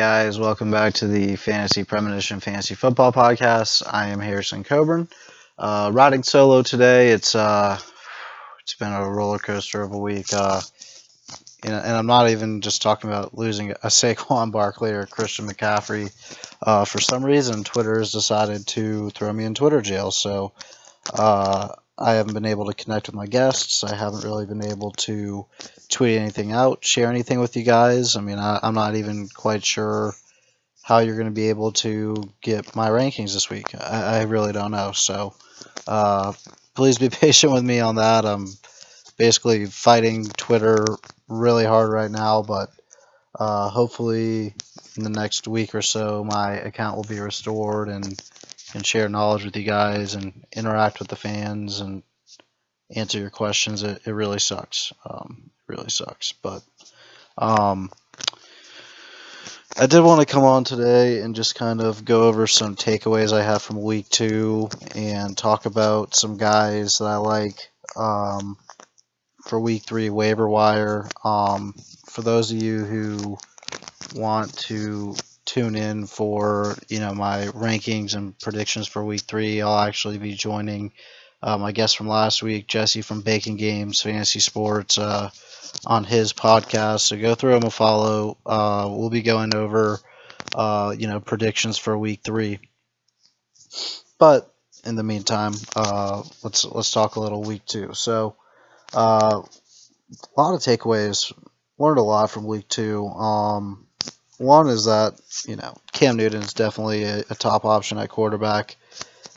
Guys, welcome back to the Fantasy Premonition Fantasy Football Podcast. I am Harrison Coburn. Uh, riding solo today. It's uh, it's been a roller coaster of a week. Uh, and, and I'm not even just talking about losing a Saquon Barkley or Christian McCaffrey. Uh, for some reason, Twitter has decided to throw me in Twitter jail. So uh, I haven't been able to connect with my guests. I haven't really been able to tweet anything out, share anything with you guys. I mean, I, am not even quite sure how you're going to be able to get my rankings this week. I, I really don't know. So uh, please be patient with me on that. I'm basically fighting Twitter really hard right now, but uh, hopefully in the next week or so, my account will be restored and can share knowledge with you guys and interact with the fans and answer your questions. It, it really sucks. Um, it really sucks. But um, I did want to come on today and just kind of go over some takeaways I have from week two and talk about some guys that I like um, for week three waiver wire. Um, for those of you who want to tune in for you know my rankings and predictions for week three. I'll actually be joining uh, my guest from last week, Jesse from Bacon Games Fantasy Sports, uh, on his podcast. So go through him a follow. Uh, we'll be going over uh, you know predictions for week three. But in the meantime, uh, let's let's talk a little week two. So uh, a lot of takeaways. Learned a lot from week two. Um, one is that, you know, Cam Newton is definitely a, a, top option at quarterback.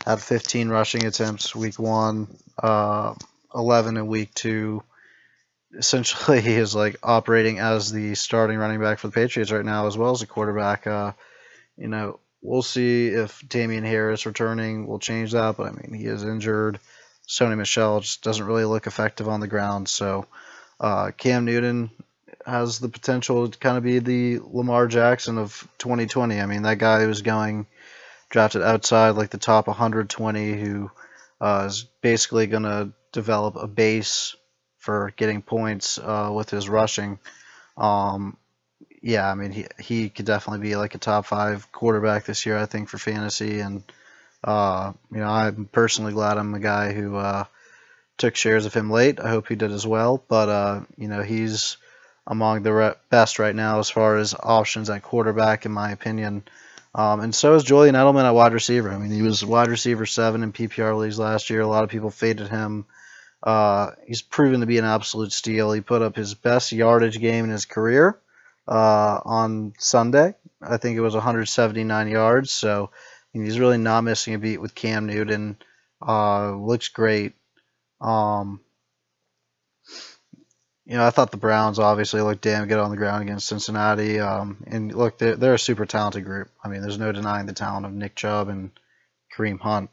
Had 15 rushing attempts week one, uh, 11 in week two. Essentially, he is like operating as the starting running back for the Patriots right now, as well as a quarterback. Uh, you know, we'll see if Damien Harris returning will change that, but I mean, he is injured. Sony Michel just doesn't really look effective on the ground. So, uh, Cam Newton, has the potential to kind of be the Lamar Jackson of 2020. I mean, that guy was going drafted outside like the top 120, who uh, is basically going to develop a base for getting points uh, with his rushing. Um, yeah, I mean, he he could definitely be like a top five quarterback this year, I think, for fantasy. And uh, you know, I'm personally glad I'm a guy who uh, took shares of him late. I hope he did as well. But uh, you know, he's among the best right now as far as options at quarterback, in my opinion. Um, and so is Julian Edelman at wide receiver. I mean, he was wide receiver seven in PPR leagues last year. A lot of people faded him. Uh, he's proven to be an absolute steal. He put up his best yardage game in his career uh, on Sunday. I think it was 179 yards. So he's really not missing a beat with Cam Newton. Uh, looks great. Um, you know, I thought the Browns obviously looked damn good on the ground against Cincinnati. Um, and look, they're, they're a super talented group. I mean, there's no denying the talent of Nick Chubb and Kareem Hunt.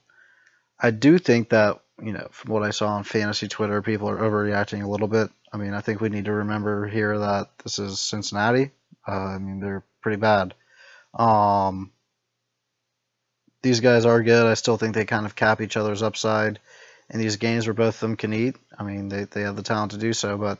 I do think that, you know, from what I saw on fantasy Twitter, people are overreacting a little bit. I mean, I think we need to remember here that this is Cincinnati. Uh, I mean, they're pretty bad. Um, these guys are good. I still think they kind of cap each other's upside in these games where both of them can eat. I mean, they, they have the talent to do so, but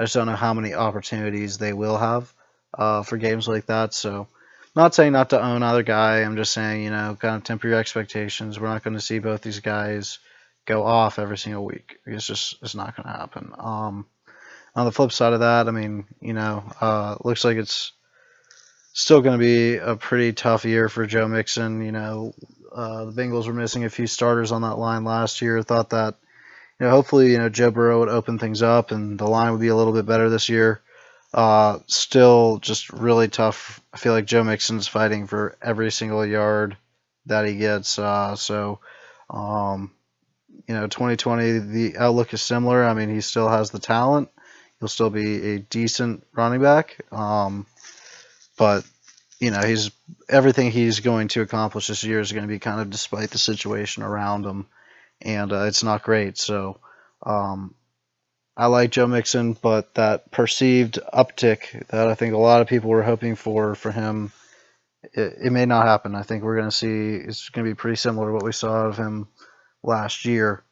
I just don't know how many opportunities they will have uh, for games like that. So, not saying not to own either guy. I'm just saying, you know, kind of temper your expectations. We're not going to see both these guys go off every single week. It's just it's not going to happen. Um, on the flip side of that, I mean, you know, uh, looks like it's still going to be a pretty tough year for Joe Mixon. You know, uh, the Bengals were missing a few starters on that line last year. Thought that you know, hopefully, you know, Joe Burrow would open things up and the line would be a little bit better this year. Uh, still just really tough. I feel like Joe Mixon's fighting for every single yard that he gets. Uh, so, um, you know, 2020, the outlook is similar. I mean, he still has the talent. He'll still be a decent running back. Um, but, you know, he's everything he's going to accomplish this year is going to be kind of despite the situation around him and uh, it's not great. So um, I like Joe Mixon, but that perceived uptick that I think a lot of people were hoping for for him, it, it may not happen. I think we're going to see it's going to be pretty similar to what we saw of him last year.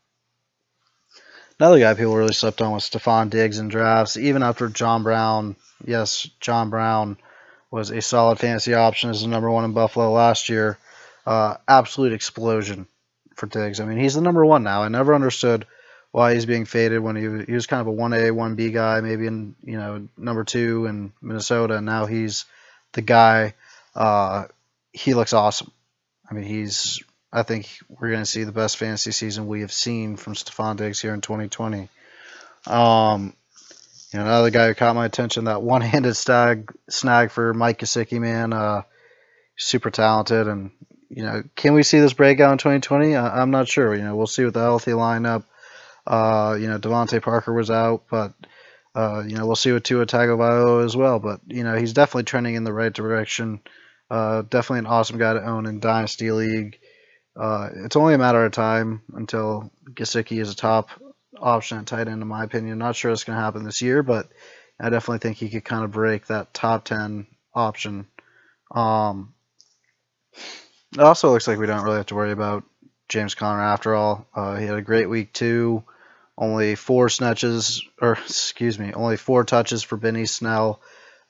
Another guy people really slept on was Stefon Diggs in drafts, even after John Brown. Yes, John Brown was a solid fantasy option as the number one in Buffalo last year. Uh, absolute explosion for Diggs. I mean, he's the number one now. I never understood why he's being faded when he, he was kind of a 1A, 1B guy, maybe in, you know, number two in Minnesota, and now he's the guy. Uh, he looks awesome. I mean, he's, I think we're going to see the best fantasy season we have seen from Stefon Diggs here in 2020. Um, you know, another guy who caught my attention, that one-handed stag snag for Mike Gesicki, man, uh, super talented, and you know, can we see this breakout in 2020? I, am not sure. You know, we'll see with the healthy lineup. Uh, you know, DeVante Parker was out, but uh, you know, we'll see with Tua Tagovailoa as well. But you know, he's definitely trending in the right direction. Uh, definitely an awesome guy to own in Dynasty League. Uh, it's only a matter of time until Gesicki is a top option at tight end, in my opinion. Not sure it's going to happen this year, but I definitely think he could kind of break that top 10 option. Um, it also looks like we don't really have to worry about James Conner after all. Uh, he had a great week two, only four snatches, or excuse me, only four touches for Benny Snell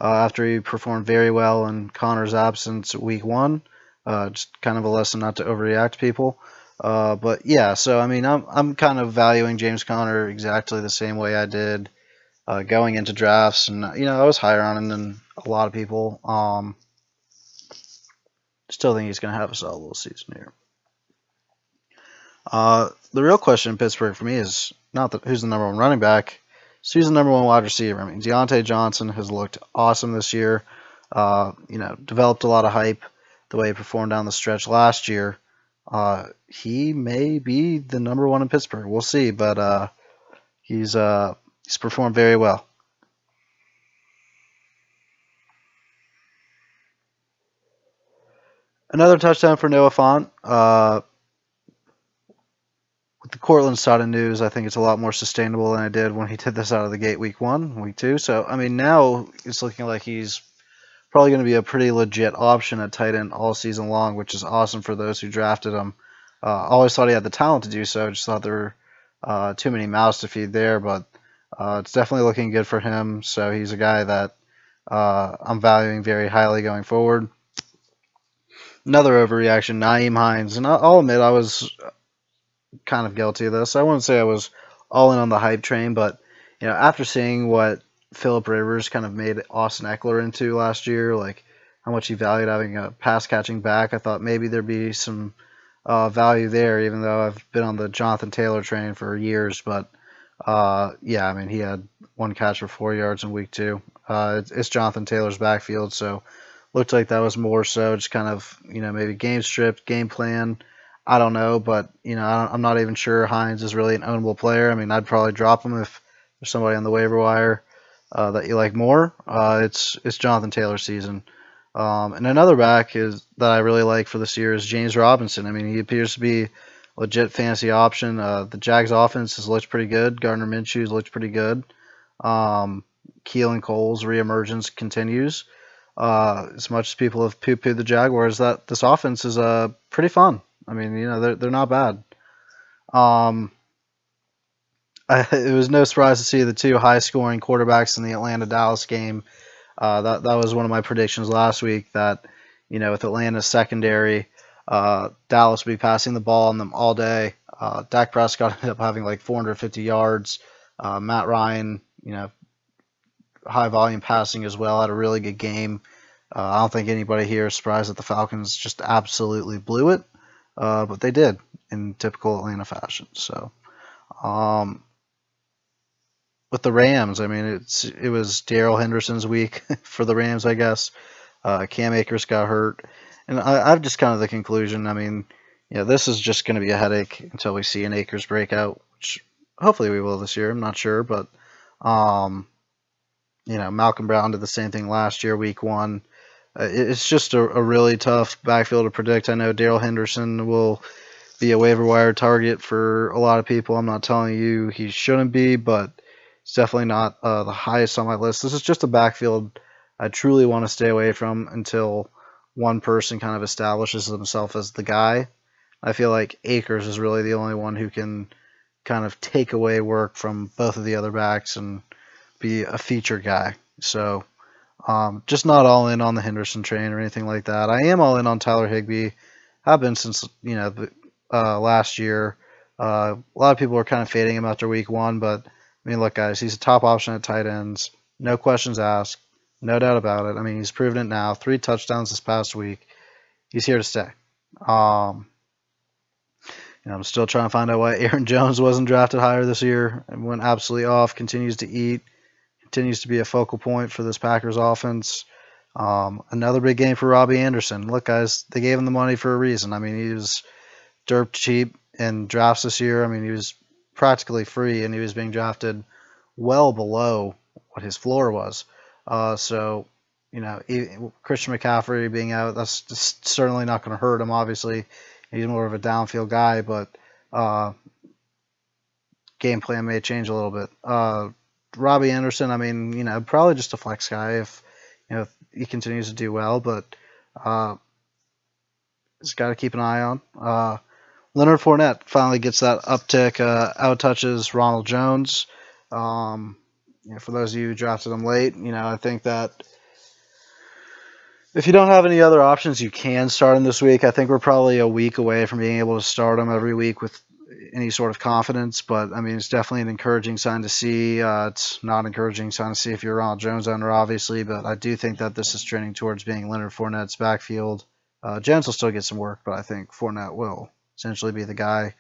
uh, after he performed very well in Conner's absence week one. Uh, just kind of a lesson not to overreact, people. Uh, but yeah, so I mean, I'm I'm kind of valuing James Conner exactly the same way I did uh, going into drafts, and you know, I was higher on him than a lot of people. Um, still think he's going to have a solid little season here. Uh, the real question in Pittsburgh for me is not the, who's the number one running back, it's the number one wide receiver. I mean, Diontae Johnson has looked awesome this year. Uh, you know, developed a lot of hype the way he performed down the stretch last year. Uh, he may be the number one in Pittsburgh. We'll see, but uh, he's uh, he's performed very well. Another touchdown for Noah Fant. Uh, with the Courtland Sutton news, I think it's a lot more sustainable than I did when he did this out of the gate week one, week two. So, I mean, now it's looking like he's probably going to be a pretty legit option at tight end all season long, which is awesome for those who drafted him. Uh, always thought he had the talent to do so. Just thought there were uh, too many mouths to feed there, but uh, it's definitely looking good for him. So he's a guy that uh, I'm valuing very highly going forward. Another overreaction, Nyheim Hines, and I'll admit I was kind of guilty of this. I wouldn't say I was all in on the hype train, but you know, after seeing what Philip Rivers kind of made Austin Ekeler into last year, like how much he valued having a pass catching back. I thought maybe there'd be some uh, value there, even though I've been on the Jonathan Taylor train for years. But uh, yeah, I mean, he had one catch for four yards in week two. Uh, it's, it's, Jonathan Taylor's backfield, so looked like that was more so just kind of, you know, maybe game stripped, game plan. I don't know, but, you know, I'm not even sure Hines is really an ownable player. I mean, I'd probably drop him if there's somebody on the waiver wire uh, that you like more, uh, it's it's Jonathan Taylor season. Um, and another back is that I really like for this year is James Robinson. I mean, he appears to be legit fantasy option. Uh, the Jags offense has looked pretty good. Gardner Minshew looks pretty good. Um, Keelan Cole's reemergence continues. Uh, as much as people have poo-pooed the Jaguars, that this offense is uh, pretty fun. I mean, you know, they're, they're not bad. Um, I, it was no surprise to see the two high-scoring quarterbacks in the Atlanta Dallas game. Uh, that that was one of my predictions last week. That you know, with Atlanta's secondary, uh, Dallas would be passing the ball on them all day. Uh, Dak Prescott ended up having like 450 yards. Uh, Matt Ryan, you know, high volume passing as well. Had a really good game. Uh, I don't think anybody here is surprised that the Falcons just absolutely blew it, uh, but they did in typical Atlanta fashion. So. Um, with the Rams, I mean, it's it was Darrell Henderson's week for the Rams, I guess. Uh, Cam Akers got hurt, and I, I've just kind of the conclusion. I mean, yeah, this is just going to be a headache until we see an Akers breakout, which hopefully we will this year. I'm not sure, but um, you know, Malcolm Brown did the same thing last year, week one. Uh, it's just a, a, really tough backfield to predict. I know Darrell Henderson will be a waiver wire target for a lot of people. I'm not telling you he shouldn't be, but it's definitely not uh, the highest on my list. This is just a backfield I truly want to stay away from until one person kind of establishes himself as the guy. I feel like Akers is really the only one who can kind of take away work from both of the other backs and be a feature guy. So Um, just not all in on the Henderson train or anything like that. I am all in on Tyler Higbee. Have been since you know uh, last year. Uh, a lot of people are kind of fading him after week one, but I mean, look, guys, he's a top option at tight ends. No questions asked. No doubt about it. I mean, he's proven it now. Three touchdowns this past week. He's here to stay. Um, you know, I'm still trying to find out why Aaron Jones wasn't drafted higher this year went absolutely off. Continues to eat. Continues to be a focal point for this Packers offense. Um, another big game for Robbie Anderson. Look, guys, they gave him the money for a reason. I mean, he was dirt cheap in drafts this year. I mean, he was practically free, and he was being drafted well below what his floor was. Uh, so, you know, Christian McCaffrey being out, that's certainly not going to hurt him. Obviously, he's more of a downfield guy, but uh, game plan may change a little bit. Uh, Robbie Anderson, I mean, you know, probably just a flex guy if you know if he continues to do well, but uh, he's got to keep an eye on. Uh, Leonard Fournette finally gets that uptick, uh, out touches Ronald Jones. Um, you know, for those of you who drafted him late, you know, I think that if you don't have any other options, you can start him this week. I think we're probably a week away from being able to start him every week with any sort of confidence, but I mean, it's definitely an encouraging sign to see. Uh, it's not encouraging sign to see if you're Ronald Jones owner, obviously, but I do think that this is trending towards being Leonard Fournette's backfield. Uh, Jones will still get some work, but I think Fournette will essentially be the guy.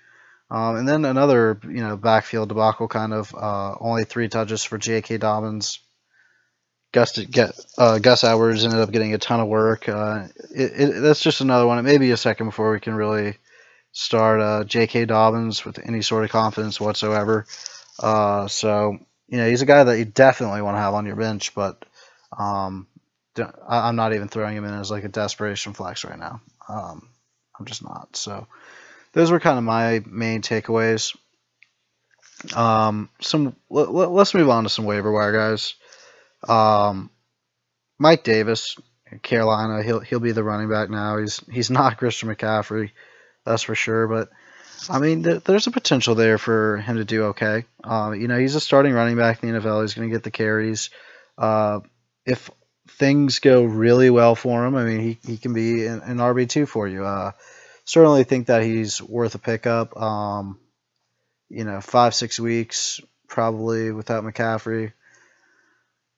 Um, and then another, you know, backfield debacle kind of uh, only three touches for J.K. Dobbins. Gus get uh, Gus Edwards ended up getting a ton of work. Uh, it, it, that's just another one. It may be a second before we can really start uh, J.K. Dobbins with any sort of confidence whatsoever. Uh, so you know he's a guy that you definitely want to have on your bench, but um, I'm not even throwing him in as like a desperation flex right now. Um, I'm just not. So those were kind of my main takeaways. Um, some let, us move on to some waiver wire guys. Um, Mike Davis, Carolina, he'll he'll be the running back now. He's he's not Christian McCaffrey that's for sure. But I mean, th- there's a potential there for him to do okay. Uh, you know, he's a starting running back in the NFL. He's going to get the carries. Uh, if things go really well for him, I mean, he, he can be an, an RB2 for you. Uh, certainly think that he's worth a pickup. Um, you know, five, six weeks probably without McCaffrey.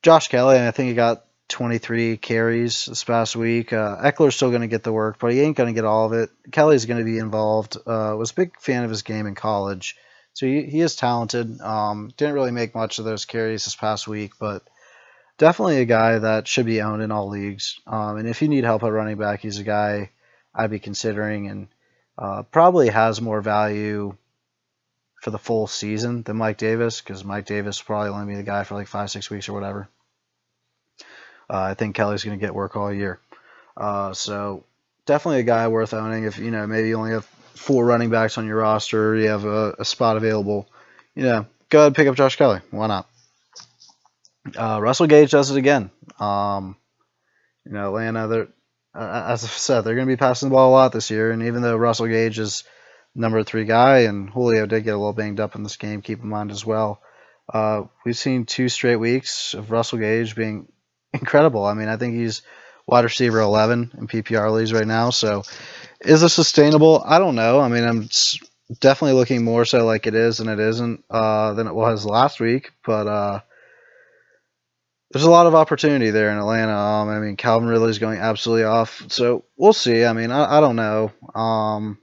Josh Kelley, I think he got 23 carries this past week. Uh, Ekeler's still going to get the work, but he ain't going to get all of it. Kelley's going to be involved. Uh, was a big fan of his game in college, so he, he is talented. Um, didn't really make much of those carries this past week, but definitely a guy that should be owned in all leagues. Um, and if you need help at running back, he's a guy I'd be considering, and uh, probably has more value for the full season than Mike Davis, because Mike Davis will probably only be the guy for like five, six weeks or whatever. Uh, I think Kelley's going to get work all year. Uh, so definitely a guy worth owning. If you know maybe you only have four running backs on your roster, you have a, a spot available. You know, go ahead and pick up Josh Kelley. Why not? Uh, Russell Gage does it again. Um, you know, Atlanta. They're uh, as I said, they're going to be passing the ball a lot this year. And even though Russell Gage is number three guy, and Julio did get a little banged up in this game, keep in mind as well. Uh, we've seen two straight weeks of Russell Gage being incredible. I mean, I think he's wide receiver 11 in PPR leagues right now. So, is this sustainable? I don't know. I mean, I'm definitely looking more so like it is than it isn't uh, than it was last week. But uh, there's a lot of opportunity there in Atlanta. Um, I mean, Calvin Ridley's going absolutely off. So we'll see. I mean, I, I don't know. Um,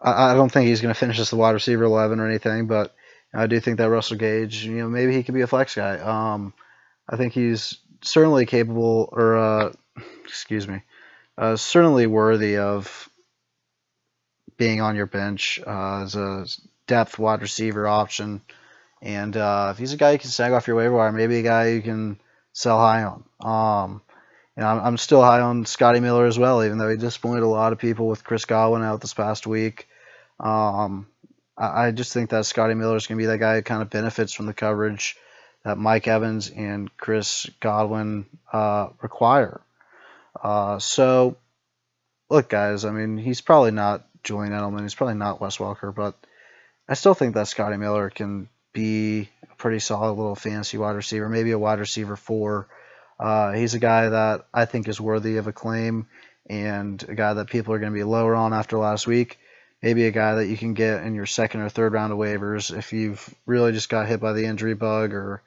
I, I don't think he's going to finish as the wide receiver 11 or anything, but I do think that Russell Gage, you know, maybe he could be a flex guy. Um, I think he's certainly capable, or uh, excuse me, uh, certainly worthy of being on your bench uh, as a depth wide receiver option. And uh, if he's a guy you can snag off your waiver wire, maybe a guy you can sell high on. Um, you know, I'm still high on Scotty Miller as well, even though he disappointed a lot of people with Chris Godwin out this past week. Um, I, I, just think that Scotty Miller is going to be that guy who kind of benefits from the coverage that Mike Evans and Chris Godwin uh, require. Uh, so, look, guys, I mean, he's probably not Julian Edelman. He's probably not Wes Welker, but I still think that Scotty Miller can be a pretty solid little fantasy wide receiver, maybe a wide receiver four. Uh, he's a guy that I think is worthy of a claim and a guy that people are going to be lower on after last week. Maybe a guy that you can get in your second or third round of waivers if you've really just got hit by the injury bug or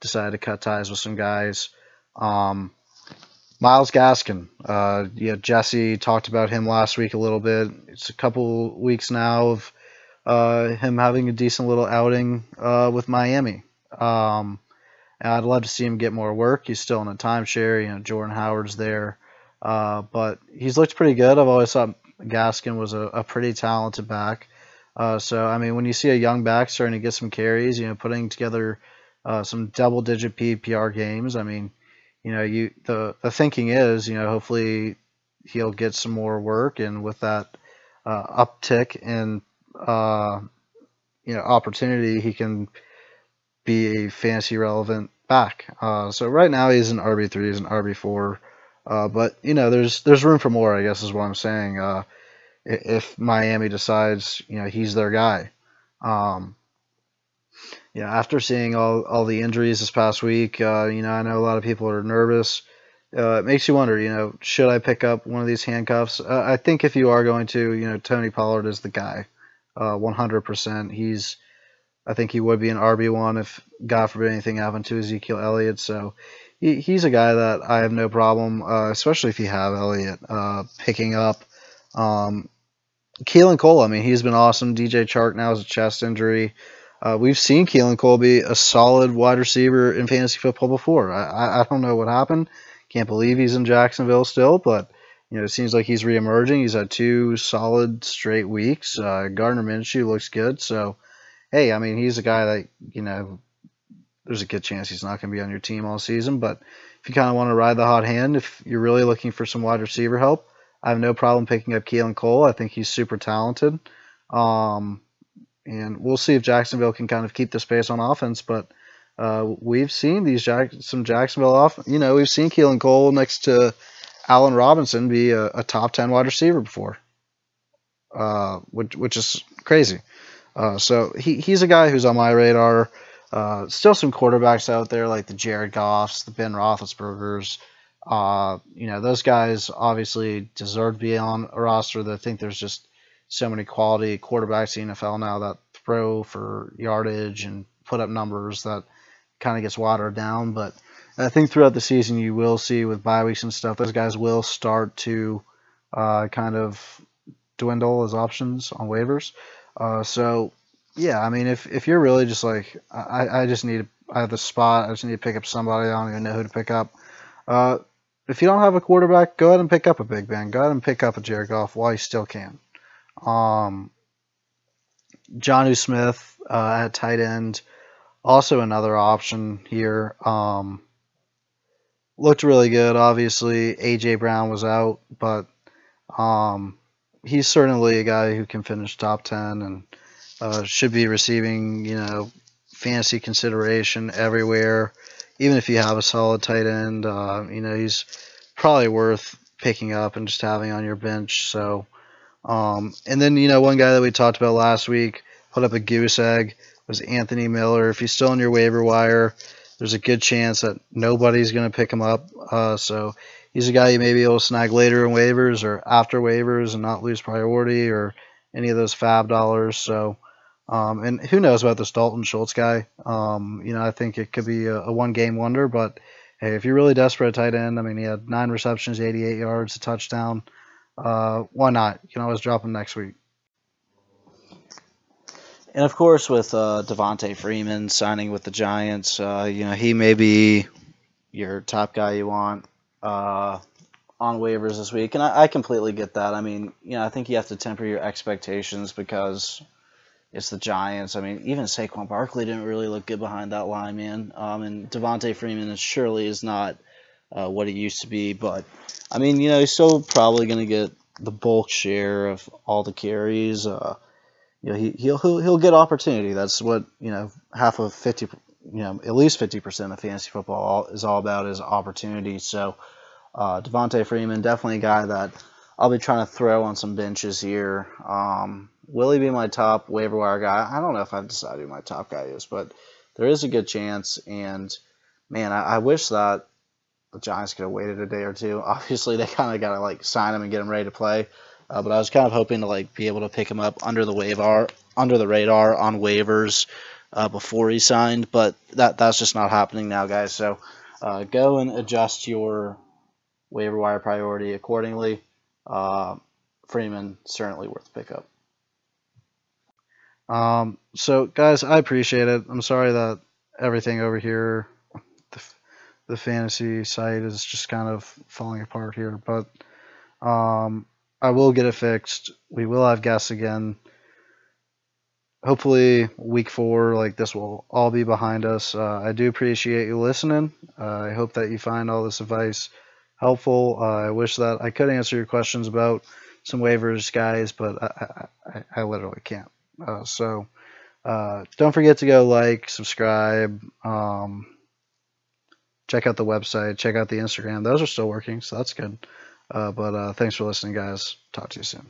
decided to cut ties with some guys. Um, Myles Gaskin, uh, yeah, Jesse talked about him last week a little bit. It's a couple weeks now of uh, him having a decent little outing uh, with Miami. Um, I'd love to see him get more work. He's still in a timeshare. You know, Jordan Howard's there, uh, but he's looked pretty good. I've always thought Gaskin was a, a pretty talented back. Uh, so I mean, when you see a young back starting to get some carries, you know, putting together uh, some double-digit PPR games, I mean, you know, you the the thinking is, you know, hopefully he'll get some more work, and with that uh, uptick in uh, you know opportunity, he can be a fantasy relevant back. Uh, so right now he's an RB three, he's an RB four, uh, but you know there's there's room for more. I guess is what I'm saying. Uh, if Miami decides you know he's their guy. Um, yeah, after seeing all, all the injuries this past week, uh, you know I know a lot of people are nervous. Uh, it makes you wonder, you know, should I pick up one of these handcuffs? Uh, I think if you are going to, you know, Tony Pollard is the guy, 100%. He's I think he would be an RB1 if, God forbid, anything happened to Ezekiel Elliott. So he, he's a guy that I have no problem, uh, especially if you have Elliott, uh, picking up. Um, Keelan Cole, I mean, he's been awesome. DJ Chark now has a chest injury. Uh, we've seen Keelan Cole be a solid wide receiver in fantasy football before. I, I, I don't know what happened. Can't believe he's in Jacksonville still, but you know, it seems like he's reemerging. He's had two solid straight weeks. Uh, Gardner Minshew looks good, so hey, I mean, he's a guy that, you know, there's a good chance he's not going to be on your team all season. But if you kind of want to ride the hot hand, if you're really looking for some wide receiver help, I have no problem picking up Keelan Cole. I think he's super talented. Um, and we'll see if Jacksonville can kind of keep the space on offense. But uh, we've seen these Jack- some Jacksonville off. You know, we've seen Keelan Cole next to Allen Robinson be a, a top ten wide receiver before, uh, which which is crazy. Uh, so he, he's a guy who's on my radar. Uh, still some quarterbacks out there like the Jared Goffs, the Ben Roethlisbergers. Uh, you know, those guys obviously deserve to be on a roster. I think there's just so many quality quarterbacks in the NFL now that throw for yardage and put up numbers that kind of gets watered down. But I think throughout the season, you will see with bye weeks and stuff, those guys will start to uh, kind of dwindle as options on waivers. Uh, so yeah, I mean, if if you're really just like I, I just need I have the spot, I just need to pick up somebody. I don't even know who to pick up. Uh, if you don't have a quarterback, go ahead and pick up a Big Ben. Go ahead and pick up a Jared Goff while you still can. Um, Jonnu Smith uh, at tight end, also another option here. Um, looked really good. Obviously, AJ Brown was out, but um, he's certainly a guy who can finish top 10 and uh, should be receiving, you know, fantasy consideration everywhere. Even if you have a solid tight end, uh, you know, he's probably worth picking up and just having on your bench. So, um, and then, you know, one guy that we talked about last week put up a goose egg was Anthony Miller. If he's still on your waiver wire, there's a good chance that nobody's going to pick him up. Uh, so he's a guy you may be able to snag later in waivers or after waivers and not lose priority or any of those FAAB dollars. So, um, and who knows about this Dalton Schultz guy? Um, you know, I think it could be a, a one game wonder, but hey, if you're really desperate at tight end, I mean, he had nine receptions, 88 yards, a touchdown. Uh, why not? You can always drop him next week. And of course, with uh, Devonta Freeman signing with the Giants, uh, you know he may be your top guy you want uh, on waivers this week, and I, I, completely get that. I mean, you know, I think you have to temper your expectations because it's the Giants. I mean, even Saquon Barkley didn't really look good behind that line, man. Um, and Devonta Freeman surely is not uh, what it used to be, but I mean, you know, he's still probably going to get the bulk share of all the carries. Uh, you know, he, he'll, he'll he'll get opportunity. That's what you know, half of fifty, you know, at least fifty percent of fantasy football is all about is opportunity. So uh, Devonta Freeman, definitely a guy that I'll be trying to throw on some benches here. Um, will he be my top waiver wire guy? I don't know if I've decided who my top guy is, but there is a good chance. And man, I, I wish that the Giants could have waited a day or two. Obviously, they kind of got to like sign him and get him ready to play. Uh, but I was kind of hoping to like be able to pick him up under the waiver, under the radar on waivers uh, before he signed. But that that's just not happening now, guys. So uh, go and adjust your waiver wire priority accordingly. Uh, Freeman certainly worth pickup. Um, so guys, I appreciate it. I'm sorry that everything over here, the fantasy site is just kind of falling apart here, but um, I will get it fixed. We will have guests again. Hopefully, week four, like this will all be behind us. Uh, I do appreciate you listening. Uh, I hope that you find all this advice helpful. Uh, I wish that I could answer your questions about some waivers, guys, but I, I, I literally can't. Uh, so uh, don't forget to go like, subscribe, um, check out the website, check out the Instagram. Those are still working, so that's good. Uh, but uh, thanks for listening, guys. Talk to you soon.